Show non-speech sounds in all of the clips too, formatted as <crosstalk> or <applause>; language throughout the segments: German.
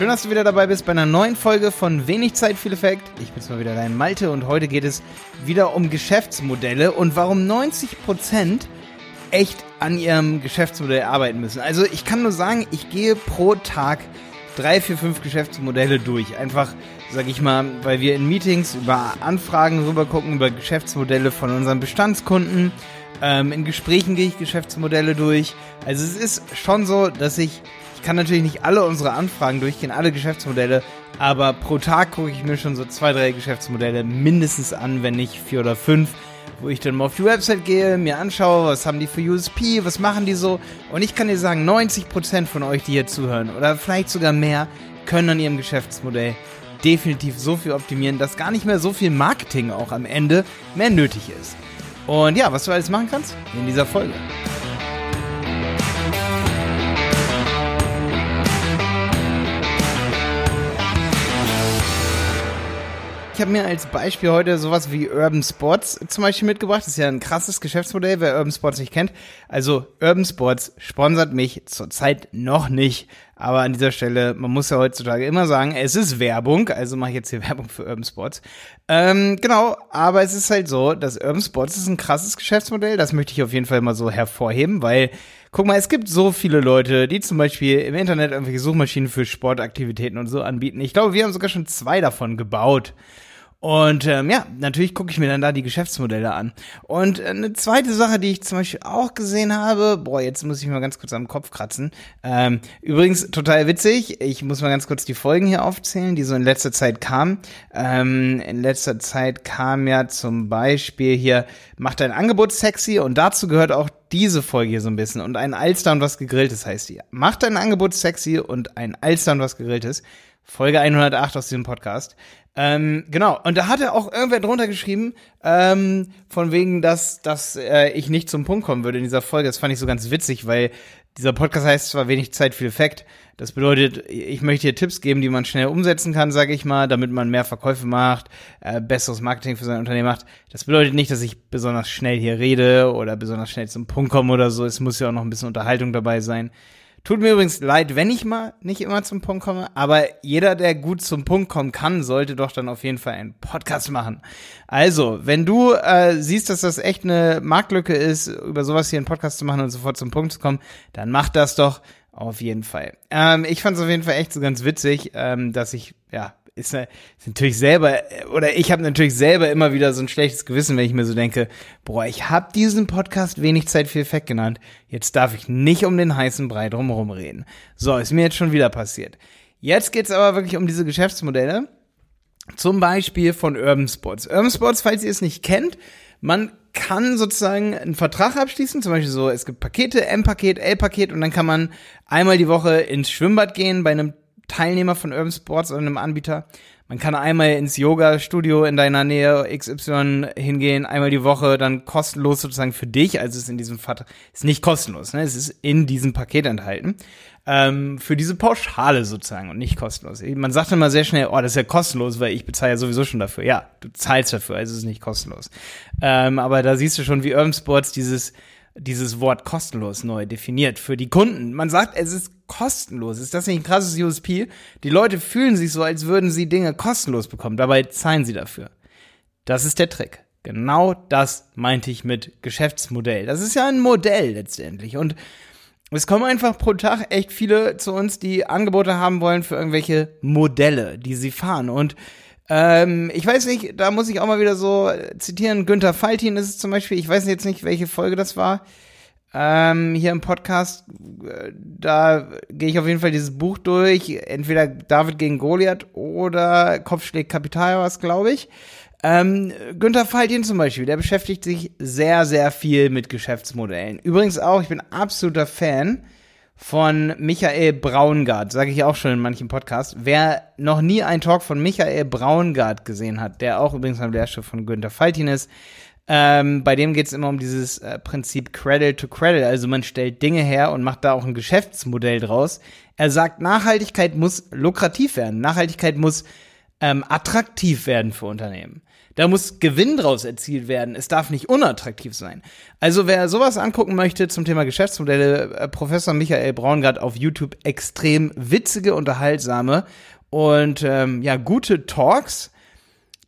Schön, dass du wieder dabei bist bei einer neuen Folge von Wenig Zeit, viel Effekt. Ich bin's mal wieder dein Malte und heute geht es wieder um Geschäftsmodelle und warum 90% echt an ihrem Geschäftsmodell arbeiten müssen. Also ich kann nur sagen, ich gehe pro Tag drei, vier, fünf Geschäftsmodelle durch. Einfach, sag ich mal, weil wir in Meetings über Anfragen rüber gucken, über Geschäftsmodelle von unseren Bestandskunden. Ähm, in Gesprächen gehe ich Geschäftsmodelle durch. Also es ist schon so, dass ich ich kann natürlich nicht alle unsere Anfragen durchgehen, alle Geschäftsmodelle, aber pro Tag gucke ich mir schon so zwei, drei Geschäftsmodelle mindestens an, wenn nicht vier oder fünf, wo ich dann mal auf die Website gehe, mir anschaue, was haben die für USP, was machen die so. Und ich kann dir sagen, 90% von euch, die hier zuhören, oder vielleicht sogar mehr, können an ihrem Geschäftsmodell definitiv so viel optimieren, dass gar nicht mehr so viel Marketing auch am Ende mehr nötig ist. Und ja, was du alles machen kannst in dieser Folge. Ich habe mir als Beispiel heute sowas wie Urban Sports zum Beispiel mitgebracht. Das ist ja ein krasses Geschäftsmodell, wer Urban Sports nicht kennt. Also Urban Sports sponsert mich zurzeit noch nicht. Aber an dieser Stelle, man muss ja heutzutage immer sagen, es ist Werbung. Also mache ich jetzt hier <laughs> Werbung für Urban Sports. Ähm, genau, aber es ist halt so, dass Urban Sports ist ein krasses Geschäftsmodell. Das möchte ich auf jeden Fall mal so hervorheben, weil Guck mal, es gibt so viele Leute, die zum Beispiel im Internet irgendwelche Suchmaschinen für Sportaktivitäten und so anbieten. Ich glaube, wir haben sogar schon zwei davon gebaut. Und ähm, ja, natürlich gucke ich mir dann da die Geschäftsmodelle an. Und äh, eine zweite Sache, die ich zum Beispiel auch gesehen habe, boah, jetzt muss ich mal ganz kurz am Kopf kratzen. Ähm, übrigens total witzig, ich muss mal ganz kurz die Folgen hier aufzählen, die so in letzter Zeit kamen. Ähm, in letzter Zeit kam ja zum Beispiel hier, macht dein Angebot sexy und dazu gehört auch diese Folge hier so ein bisschen und ein Alster und was gegrilltes heißt die. Macht dein Angebot sexy und ein Alster und was gegrilltes. Folge 108 aus diesem Podcast. Ähm, genau, und da hat er auch irgendwer drunter geschrieben, ähm, von wegen, dass, dass äh, ich nicht zum Punkt kommen würde in dieser Folge. Das fand ich so ganz witzig, weil dieser Podcast heißt zwar wenig Zeit, viel Effekt. Das bedeutet, ich möchte hier Tipps geben, die man schnell umsetzen kann, sage ich mal, damit man mehr Verkäufe macht, äh, besseres Marketing für sein Unternehmen macht. Das bedeutet nicht, dass ich besonders schnell hier rede oder besonders schnell zum Punkt komme oder so. Es muss ja auch noch ein bisschen Unterhaltung dabei sein. Tut mir übrigens leid, wenn ich mal nicht immer zum Punkt komme, aber jeder, der gut zum Punkt kommen kann, sollte doch dann auf jeden Fall einen Podcast machen. Also, wenn du äh, siehst, dass das echt eine Marktlücke ist, über sowas hier einen Podcast zu machen und sofort zum Punkt zu kommen, dann mach das doch auf jeden Fall. Ähm, ich fand es auf jeden Fall echt so ganz witzig, ähm, dass ich ja ist, ist natürlich selber, oder ich habe natürlich selber immer wieder so ein schlechtes Gewissen, wenn ich mir so denke, boah, ich habe diesen Podcast wenig Zeit viel Effekt genannt, jetzt darf ich nicht um den heißen Brei drumherum reden. So, ist mir jetzt schon wieder passiert. Jetzt geht's aber wirklich um diese Geschäftsmodelle, zum Beispiel von Urban Sports. Urban Sports, falls ihr es nicht kennt, man kann sozusagen einen Vertrag abschließen, zum Beispiel so, es gibt Pakete, M-Paket, L-Paket und dann kann man einmal die Woche ins Schwimmbad gehen bei einem Teilnehmer von Urban Sports oder einem Anbieter. Man kann einmal ins Yoga-Studio in deiner Nähe XY hingehen, einmal die Woche, dann kostenlos sozusagen für dich. Also es ist in diesem Fall, ist nicht kostenlos, ne? Es ist in diesem Paket enthalten. Ähm, für diese Pauschale sozusagen und nicht kostenlos. Man sagt immer sehr schnell, oh, das ist ja kostenlos, weil ich bezahle ja sowieso schon dafür. Ja, du zahlst dafür, also es ist nicht kostenlos. Ähm, aber da siehst du schon, wie Urban Sports dieses dieses Wort kostenlos neu definiert für die Kunden. Man sagt, es ist kostenlos. Ist das nicht ein krasses USP? Die Leute fühlen sich so, als würden sie Dinge kostenlos bekommen. Dabei zahlen sie dafür. Das ist der Trick. Genau das meinte ich mit Geschäftsmodell. Das ist ja ein Modell letztendlich. Und es kommen einfach pro Tag echt viele zu uns, die Angebote haben wollen für irgendwelche Modelle, die sie fahren. Und ähm, ich weiß nicht, da muss ich auch mal wieder so zitieren. Günther Faltin ist es zum Beispiel. Ich weiß jetzt nicht, welche Folge das war. Ähm, hier im Podcast, äh, da gehe ich auf jeden Fall dieses Buch durch. Entweder David gegen Goliath oder Kopfschläg Kapital was, glaube ich. Ähm, Günther Faltin zum Beispiel, der beschäftigt sich sehr, sehr viel mit Geschäftsmodellen. Übrigens auch, ich bin absoluter Fan von Michael Braungart, sage ich auch schon in manchen Podcasts. Wer noch nie einen Talk von Michael Braungart gesehen hat, der auch übrigens am Lehrstuhl von Günther Faltin ist, ähm, bei dem geht es immer um dieses äh, Prinzip Credit to Credit. Also man stellt Dinge her und macht da auch ein Geschäftsmodell draus. Er sagt, Nachhaltigkeit muss lukrativ werden. Nachhaltigkeit muss ähm, attraktiv werden für Unternehmen. Da muss Gewinn draus erzielt werden. Es darf nicht unattraktiv sein. Also wer sowas angucken möchte zum Thema Geschäftsmodelle, äh, Professor Michael Braungart auf YouTube extrem witzige, unterhaltsame und ähm, ja gute Talks,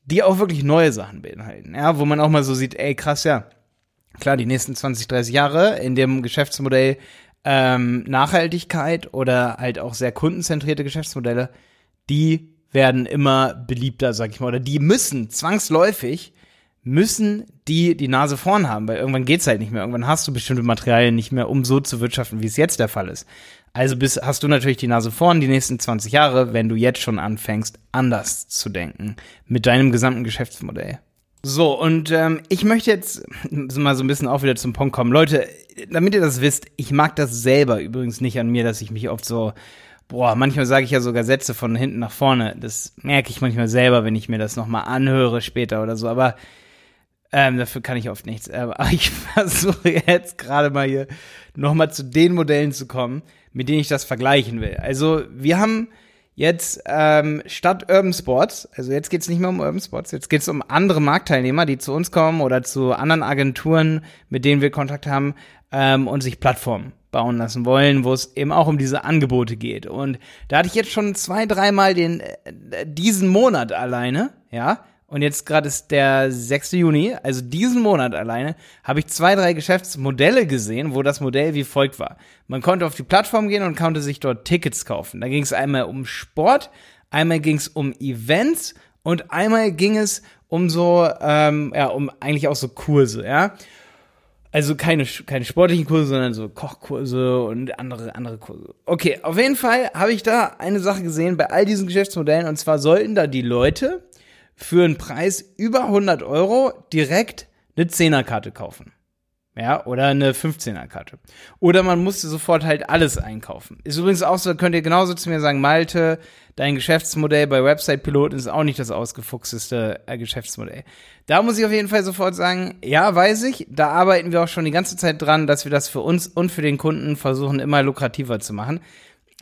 die auch wirklich neue Sachen beinhalten. Ja, wo man auch mal so sieht, ey krass, ja, klar, die nächsten 20, 30 Jahre in dem Geschäftsmodell ähm, Nachhaltigkeit oder halt auch sehr kundenzentrierte Geschäftsmodelle, die werden immer beliebter, sag ich mal, oder die müssen zwangsläufig müssen die die Nase vorn haben, weil irgendwann geht's halt nicht mehr. Irgendwann hast du bestimmte Materialien nicht mehr, um so zu wirtschaften, wie es jetzt der Fall ist. Also bist, hast du natürlich die Nase vorn die nächsten 20 Jahre, wenn du jetzt schon anfängst, anders zu denken mit deinem gesamten Geschäftsmodell. So, und ähm, ich möchte jetzt <laughs> mal so ein bisschen auch wieder zum Punkt kommen. Leute, damit ihr das wisst, ich mag das selber übrigens nicht an mir, dass ich mich oft so boah, manchmal sage ich ja sogar Sätze von hinten nach vorne. Das merke ich manchmal selber, wenn ich mir das nochmal anhöre später oder so. Aber ähm, dafür kann ich oft nichts. Aber <laughs> ich versuche jetzt gerade mal hier nochmal zu den Modellen zu kommen, mit denen ich das vergleichen will. Also wir haben jetzt ähm, statt Urban Sports, also jetzt geht's nicht mehr um Urban Sports, jetzt geht's um andere Marktteilnehmer, die zu uns kommen oder zu anderen Agenturen, mit denen wir Kontakt haben ähm, und sich Plattformen bauen lassen wollen, wo es eben auch um diese Angebote geht. Und da hatte ich jetzt schon zwei, dreimal den äh, diesen Monat alleine, ja. Und jetzt gerade ist der 6. Juni, also diesen Monat alleine, habe ich zwei, drei Geschäftsmodelle gesehen, wo das Modell wie folgt war. Man konnte auf die Plattform gehen und konnte sich dort Tickets kaufen. Da ging es einmal um Sport, einmal ging es um Events und einmal ging es um so, ähm, ja, um eigentlich auch so Kurse, ja. Also keine, keine sportlichen Kurse, sondern so Kochkurse und andere, andere Kurse. Okay, auf jeden Fall habe ich da eine Sache gesehen bei all diesen Geschäftsmodellen und zwar sollten da die Leute für einen Preis über 100 Euro direkt eine Zehnerkarte kaufen. Ja, oder eine 15er-Karte. Oder man musste sofort halt alles einkaufen. Ist übrigens auch so, könnt ihr genauso zu mir sagen, Malte, dein Geschäftsmodell bei Website Piloten ist auch nicht das ausgefuchsteste äh, Geschäftsmodell. Da muss ich auf jeden Fall sofort sagen, ja, weiß ich, da arbeiten wir auch schon die ganze Zeit dran, dass wir das für uns und für den Kunden versuchen, immer lukrativer zu machen,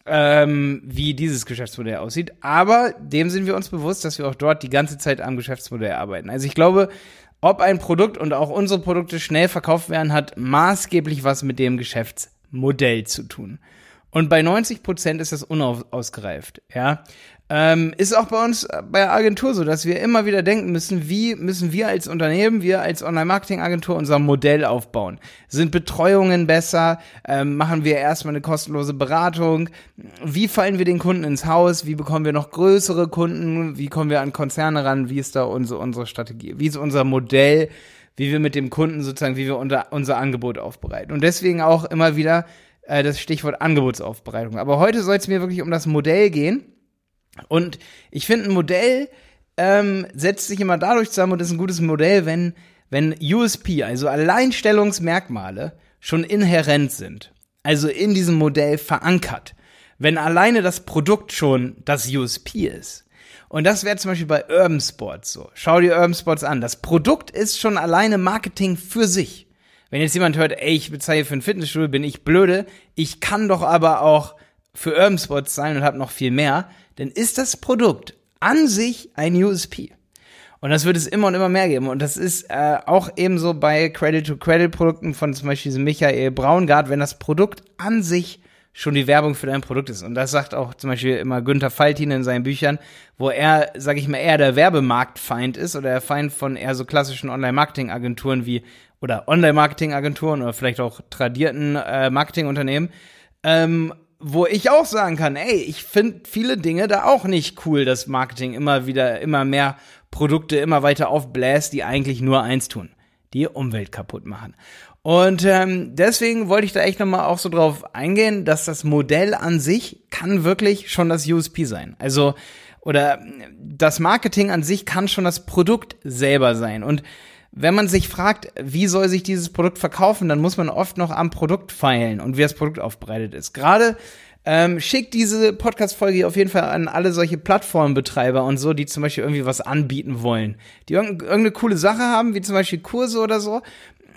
ähm, wie dieses Geschäftsmodell aussieht. Aber dem sind wir uns bewusst, dass wir auch dort die ganze Zeit am Geschäftsmodell arbeiten. Also ich glaube, ob ein Produkt und auch unsere Produkte schnell verkauft werden, hat maßgeblich was mit dem Geschäftsmodell zu tun. Und bei 90 Prozent ist das unausgereift, ja. Ähm, ist auch bei uns äh, bei der Agentur so, dass wir immer wieder denken müssen, wie müssen wir als Unternehmen, wir als Online-Marketing-Agentur unser Modell aufbauen? Sind Betreuungen besser? Ähm, machen wir erstmal eine kostenlose Beratung? Wie fallen wir den Kunden ins Haus? Wie bekommen wir noch größere Kunden? Wie kommen wir an Konzerne ran? Wie ist da unsere, unsere Strategie? Wie ist unser Modell? Wie wir mit dem Kunden sozusagen, wie wir unser, unser Angebot aufbereiten? Und deswegen auch immer wieder äh, das Stichwort Angebotsaufbereitung. Aber heute soll es mir wirklich um das Modell gehen und ich finde, ein Modell ähm, setzt sich immer dadurch zusammen und ist ein gutes Modell, wenn, wenn USP, also Alleinstellungsmerkmale, schon inhärent sind. Also in diesem Modell verankert. Wenn alleine das Produkt schon das USP ist. Und das wäre zum Beispiel bei Urban Sports so. Schau dir Urban Sports an. Das Produkt ist schon alleine Marketing für sich. Wenn jetzt jemand hört, ey, ich bezahle für ein Fitnessstudio, bin ich blöde. Ich kann doch aber auch für Urban Sports zahlen und habe noch viel mehr dann ist das Produkt an sich ein USP. Und das wird es immer und immer mehr geben. Und das ist äh, auch ebenso bei Credit-to-Credit-Produkten von zum Beispiel diesem Michael Braungart, wenn das Produkt an sich schon die Werbung für dein Produkt ist. Und das sagt auch zum Beispiel immer Günther Faltin in seinen Büchern, wo er, sag ich mal, eher der Werbemarktfeind ist oder der Feind von eher so klassischen Online-Marketing-Agenturen wie oder Online-Marketing-Agenturen oder vielleicht auch tradierten äh, Marketingunternehmen. Ähm, wo ich auch sagen kann, ey, ich finde viele Dinge da auch nicht cool, dass Marketing immer wieder, immer mehr Produkte immer weiter aufbläst, die eigentlich nur eins tun, die Umwelt kaputt machen. Und ähm, deswegen wollte ich da echt nochmal auch so drauf eingehen, dass das Modell an sich kann wirklich schon das USP sein. Also, oder das Marketing an sich kann schon das Produkt selber sein. Und wenn man sich fragt, wie soll sich dieses Produkt verkaufen, dann muss man oft noch am Produkt feilen und wie das Produkt aufbereitet ist. Gerade ähm, schickt diese Podcast-Folge auf jeden Fall an alle solche Plattformbetreiber und so, die zum Beispiel irgendwie was anbieten wollen, die irgendeine coole Sache haben, wie zum Beispiel Kurse oder so,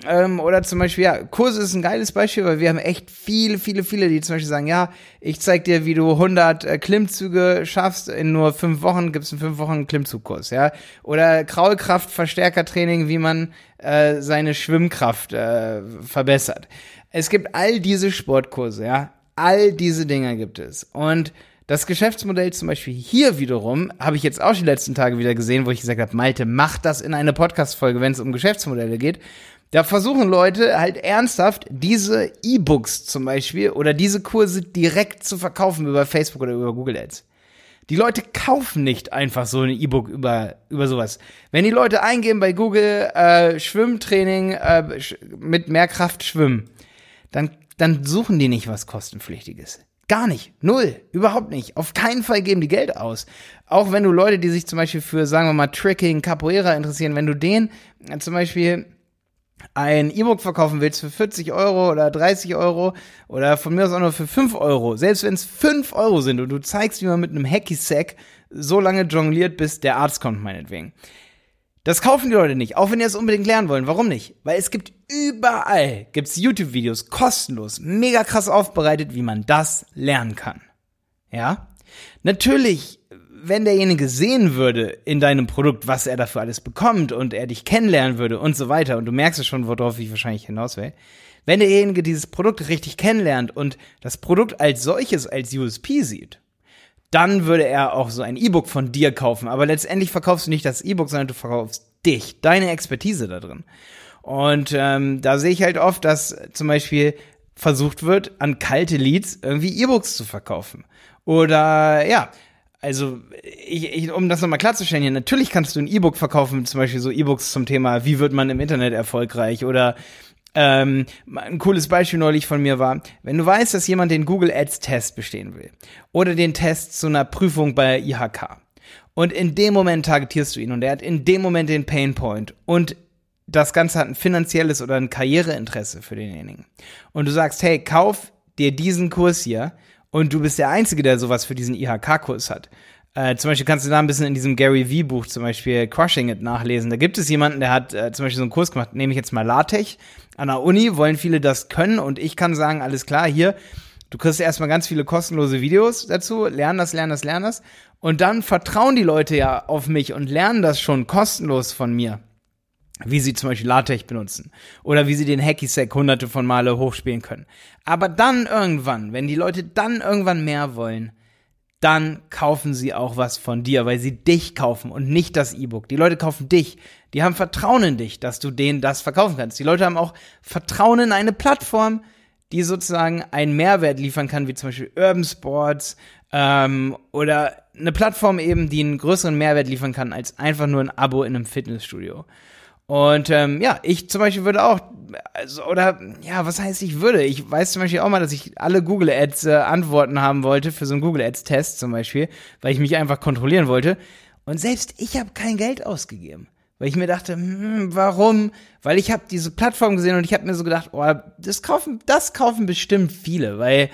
ähm, oder zum Beispiel, ja, Kurse ist ein geiles Beispiel, weil wir haben echt viele, viele, viele, die zum Beispiel sagen, ja, ich zeig dir, wie du 100 äh, Klimmzüge schaffst in nur fünf Wochen, gibt's in fünf Wochen einen Klimmzugkurs, ja. Oder Kraulkraft, Verstärkertraining, wie man äh, seine Schwimmkraft äh, verbessert. Es gibt all diese Sportkurse, ja. All diese Dinge gibt es. Und das Geschäftsmodell zum Beispiel hier wiederum habe ich jetzt auch die letzten Tage wieder gesehen, wo ich gesagt habe, Malte, mach das in eine Podcast-Folge, wenn es um Geschäftsmodelle geht. Da versuchen Leute halt ernsthaft diese E-Books zum Beispiel oder diese Kurse direkt zu verkaufen über Facebook oder über Google Ads. Die Leute kaufen nicht einfach so ein E-Book über, über sowas. Wenn die Leute eingeben bei Google äh, Schwimmtraining äh, mit mehr Kraft schwimmen, dann, dann suchen die nicht was kostenpflichtiges. Gar nicht. Null. Überhaupt nicht. Auf keinen Fall geben die Geld aus. Auch wenn du Leute, die sich zum Beispiel für, sagen wir mal, Tricking, Capoeira interessieren, wenn du denen äh, zum Beispiel ein E-Book verkaufen willst für 40 Euro oder 30 Euro oder von mir aus auch nur für 5 Euro, selbst wenn es 5 Euro sind und du zeigst, wie man mit einem Hacky-Sack so lange jongliert, bis der Arzt kommt, meinetwegen. Das kaufen die Leute nicht, auch wenn die es unbedingt lernen wollen. Warum nicht? Weil es gibt überall, gibt's YouTube-Videos, kostenlos, mega krass aufbereitet, wie man das lernen kann. Ja? Natürlich wenn derjenige sehen würde in deinem Produkt, was er dafür alles bekommt und er dich kennenlernen würde und so weiter, und du merkst es schon, worauf ich wahrscheinlich hinaus will, wenn derjenige dieses Produkt richtig kennenlernt und das Produkt als solches als USP sieht, dann würde er auch so ein E-Book von dir kaufen. Aber letztendlich verkaufst du nicht das E-Book, sondern du verkaufst dich, deine Expertise da drin. Und ähm, da sehe ich halt oft, dass zum Beispiel versucht wird, an kalte Leads irgendwie E-Books zu verkaufen. Oder ja, also, ich, ich, um das nochmal klarzustellen hier, natürlich kannst du ein E-Book verkaufen, zum Beispiel so E-Books zum Thema, wie wird man im Internet erfolgreich oder ähm, ein cooles Beispiel neulich von mir war, wenn du weißt, dass jemand den Google Ads Test bestehen will oder den Test zu einer Prüfung bei IHK und in dem Moment targetierst du ihn und er hat in dem Moment den Pain Point und das Ganze hat ein finanzielles oder ein Karriereinteresse für denjenigen. Und du sagst, hey, kauf dir diesen Kurs hier und du bist der Einzige, der sowas für diesen IHK-Kurs hat. Äh, zum Beispiel kannst du da ein bisschen in diesem Gary V-Buch zum Beispiel Crushing It nachlesen. Da gibt es jemanden, der hat äh, zum Beispiel so einen Kurs gemacht, nehme ich jetzt mal LaTeX. An der Uni wollen viele das können und ich kann sagen, alles klar, hier, du kriegst erstmal ganz viele kostenlose Videos dazu, lern das, lern das, lern das. Und dann vertrauen die Leute ja auf mich und lernen das schon kostenlos von mir wie sie zum Beispiel LaTeX benutzen oder wie sie den Hacky-Sack hunderte von Male hochspielen können. Aber dann irgendwann, wenn die Leute dann irgendwann mehr wollen, dann kaufen sie auch was von dir, weil sie dich kaufen und nicht das E-Book. Die Leute kaufen dich. Die haben Vertrauen in dich, dass du denen das verkaufen kannst. Die Leute haben auch Vertrauen in eine Plattform, die sozusagen einen Mehrwert liefern kann, wie zum Beispiel Urban Sports ähm, oder eine Plattform eben, die einen größeren Mehrwert liefern kann als einfach nur ein Abo in einem Fitnessstudio. Und ähm, ja, ich zum Beispiel würde auch, also, oder ja, was heißt ich würde? Ich weiß zum Beispiel auch mal, dass ich alle Google Ads äh, Antworten haben wollte für so einen Google Ads Test zum Beispiel, weil ich mich einfach kontrollieren wollte. Und selbst ich habe kein Geld ausgegeben, weil ich mir dachte, hm, warum? Weil ich habe diese Plattform gesehen und ich habe mir so gedacht, oh, das kaufen, das kaufen bestimmt viele, weil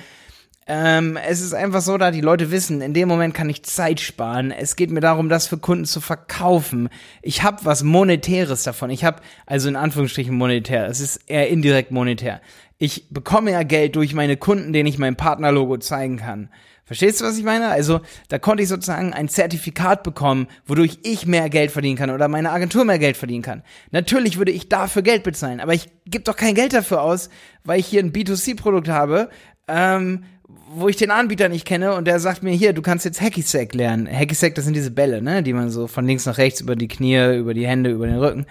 ähm, es ist einfach so, da die Leute wissen, in dem Moment kann ich Zeit sparen. Es geht mir darum, das für Kunden zu verkaufen. Ich habe was Monetäres davon. Ich habe, also in Anführungsstrichen monetär, es ist eher indirekt monetär. Ich bekomme ja Geld durch meine Kunden, denen ich mein Partnerlogo zeigen kann. Verstehst du, was ich meine? Also, da konnte ich sozusagen ein Zertifikat bekommen, wodurch ich mehr Geld verdienen kann oder meine Agentur mehr Geld verdienen kann. Natürlich würde ich dafür Geld bezahlen, aber ich gebe doch kein Geld dafür aus, weil ich hier ein B2C-Produkt habe, ähm, wo ich den Anbieter nicht kenne und der sagt mir hier, du kannst jetzt Hacky Sack lernen. Hacky Sack, das sind diese Bälle, ne, die man so von links nach rechts über die Knie, über die Hände, über den Rücken.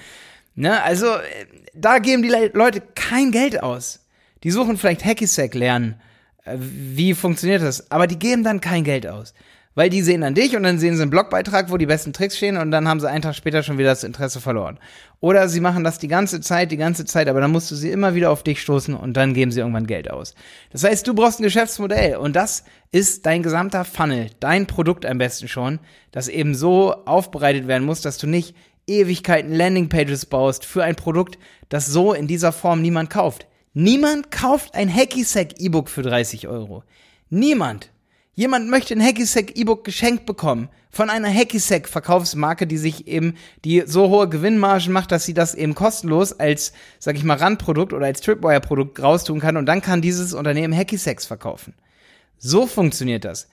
Ne, also äh, da geben die Leute kein Geld aus. Die suchen vielleicht Hacky Sack lernen. Äh, wie funktioniert das? Aber die geben dann kein Geld aus weil die sehen dann dich und dann sehen sie einen Blogbeitrag, wo die besten Tricks stehen und dann haben sie einen Tag später schon wieder das Interesse verloren. Oder sie machen das die ganze Zeit, die ganze Zeit, aber dann musst du sie immer wieder auf dich stoßen und dann geben sie irgendwann Geld aus. Das heißt, du brauchst ein Geschäftsmodell und das ist dein gesamter Funnel, dein Produkt am besten schon, das eben so aufbereitet werden muss, dass du nicht Ewigkeiten Landingpages baust für ein Produkt, das so in dieser Form niemand kauft. Niemand kauft ein Hacky Sack E-Book für 30 Euro. Niemand. Jemand möchte ein Hacky-Sack E-Book geschenkt bekommen von einer Hacky-Sack Verkaufsmarke, die sich eben die so hohe Gewinnmargen macht, dass sie das eben kostenlos als, sag ich mal, Randprodukt oder als Tripwire Produkt raustun kann und dann kann dieses Unternehmen Hacky-Sacks verkaufen. So funktioniert das.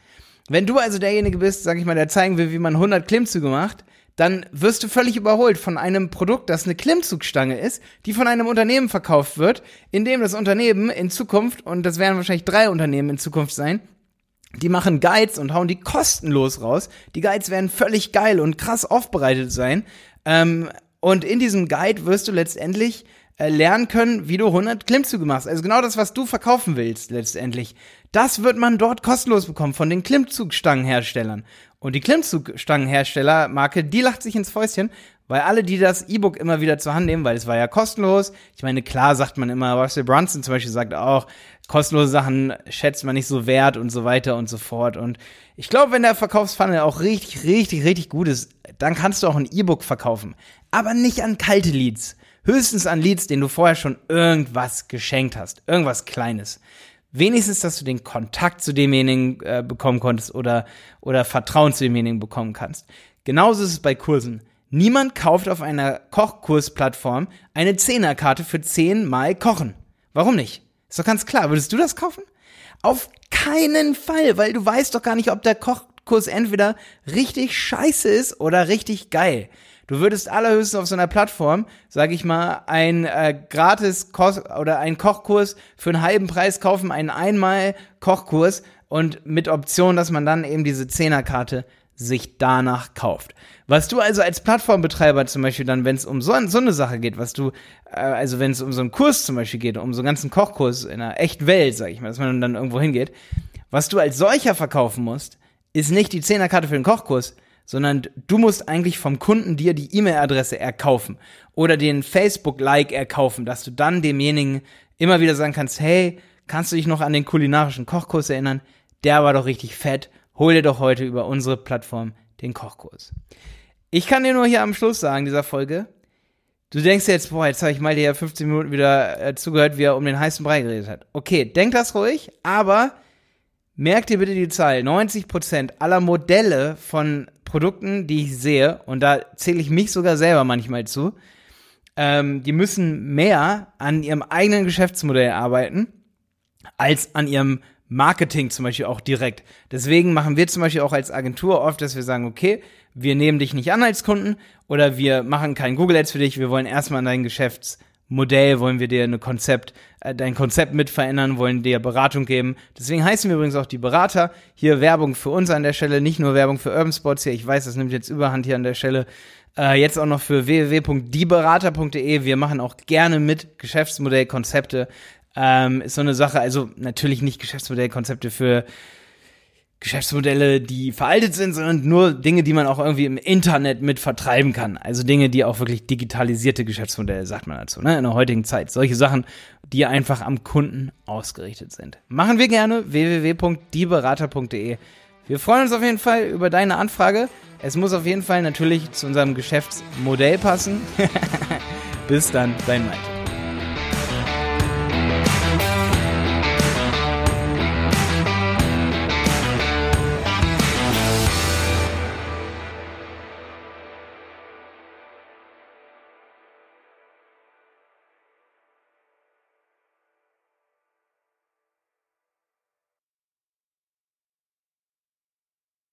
Wenn du also derjenige bist, sag ich mal, der zeigen will, wie man 100 Klimmzüge macht, dann wirst du völlig überholt von einem Produkt, das eine Klimmzugstange ist, die von einem Unternehmen verkauft wird, in dem das Unternehmen in Zukunft, und das werden wahrscheinlich drei Unternehmen in Zukunft sein, die machen Guides und hauen die kostenlos raus. Die Guides werden völlig geil und krass aufbereitet sein. Ähm, und in diesem Guide wirst du letztendlich äh, lernen können, wie du 100 Klimmzüge machst. Also genau das, was du verkaufen willst letztendlich. Das wird man dort kostenlos bekommen von den Klimmzugstangenherstellern. Und die Klimmzugstangenhersteller-Marke, die lacht sich ins Fäustchen, weil alle, die das E-Book immer wieder zur Hand nehmen, weil es war ja kostenlos. Ich meine, klar sagt man immer, Russell Brunson zum Beispiel sagt auch, kostenlose Sachen schätzt man nicht so wert und so weiter und so fort. Und ich glaube, wenn der Verkaufsfunnel auch richtig, richtig, richtig gut ist, dann kannst du auch ein E-Book verkaufen. Aber nicht an kalte Leads. Höchstens an Leads, denen du vorher schon irgendwas geschenkt hast. Irgendwas Kleines wenigstens, dass du den Kontakt zu demjenigen äh, bekommen konntest oder, oder Vertrauen zu demjenigen bekommen kannst. Genauso ist es bei Kursen. Niemand kauft auf einer Kochkursplattform eine Zehnerkarte für zehnmal Kochen. Warum nicht? Ist doch ganz klar. Würdest du das kaufen? Auf keinen Fall, weil du weißt doch gar nicht, ob der Kochkurs entweder richtig scheiße ist oder richtig geil. Du würdest allerhöchstens auf so einer Plattform, sag ich mal, ein äh, gratis Koch oder ein Kochkurs für einen halben Preis kaufen, einen einmal Kochkurs und mit Option, dass man dann eben diese Zehnerkarte sich danach kauft. Was du also als Plattformbetreiber zum Beispiel dann, wenn es um so, so, eine Sache geht, was du, äh, also wenn es um so einen Kurs zum Beispiel geht, um so einen ganzen Kochkurs in einer echten Welt, sag ich mal, dass man dann irgendwo hingeht, was du als solcher verkaufen musst, ist nicht die Zehnerkarte für den Kochkurs, sondern du musst eigentlich vom Kunden dir die E-Mail-Adresse erkaufen oder den Facebook-Like erkaufen, dass du dann demjenigen immer wieder sagen kannst, hey, kannst du dich noch an den kulinarischen Kochkurs erinnern? Der war doch richtig fett. Hol dir doch heute über unsere Plattform den Kochkurs. Ich kann dir nur hier am Schluss sagen, dieser Folge, du denkst jetzt, boah, jetzt habe ich mal dir ja 15 Minuten wieder äh, zugehört, wie er um den heißen Brei geredet hat. Okay, denk das ruhig, aber merk dir bitte die Zahl. 90% aller Modelle von Produkten, die ich sehe, und da zähle ich mich sogar selber manchmal zu, ähm, die müssen mehr an ihrem eigenen Geschäftsmodell arbeiten, als an ihrem Marketing zum Beispiel auch direkt. Deswegen machen wir zum Beispiel auch als Agentur oft, dass wir sagen, okay, wir nehmen dich nicht an als Kunden oder wir machen kein Google Ads für dich, wir wollen erstmal an dein Geschäfts Modell wollen wir dir eine Konzept, äh, dein Konzept mit verändern, wollen dir Beratung geben. Deswegen heißen wir übrigens auch die Berater. Hier Werbung für uns an der Stelle, nicht nur Werbung für Urban Sports hier. Ich weiß, das nimmt jetzt Überhand hier an der Stelle. Äh, jetzt auch noch für www.dieberater.de. Wir machen auch gerne mit Geschäftsmodellkonzepte. Ähm, ist so eine Sache, also natürlich nicht Geschäftsmodellkonzepte für Geschäftsmodelle, die veraltet sind, sondern nur Dinge, die man auch irgendwie im Internet mit vertreiben kann. Also Dinge, die auch wirklich digitalisierte Geschäftsmodelle, sagt man dazu, ne? in der heutigen Zeit. Solche Sachen, die einfach am Kunden ausgerichtet sind. Machen wir gerne www.dieberater.de. Wir freuen uns auf jeden Fall über deine Anfrage. Es muss auf jeden Fall natürlich zu unserem Geschäftsmodell passen. <laughs> Bis dann, dein Mike.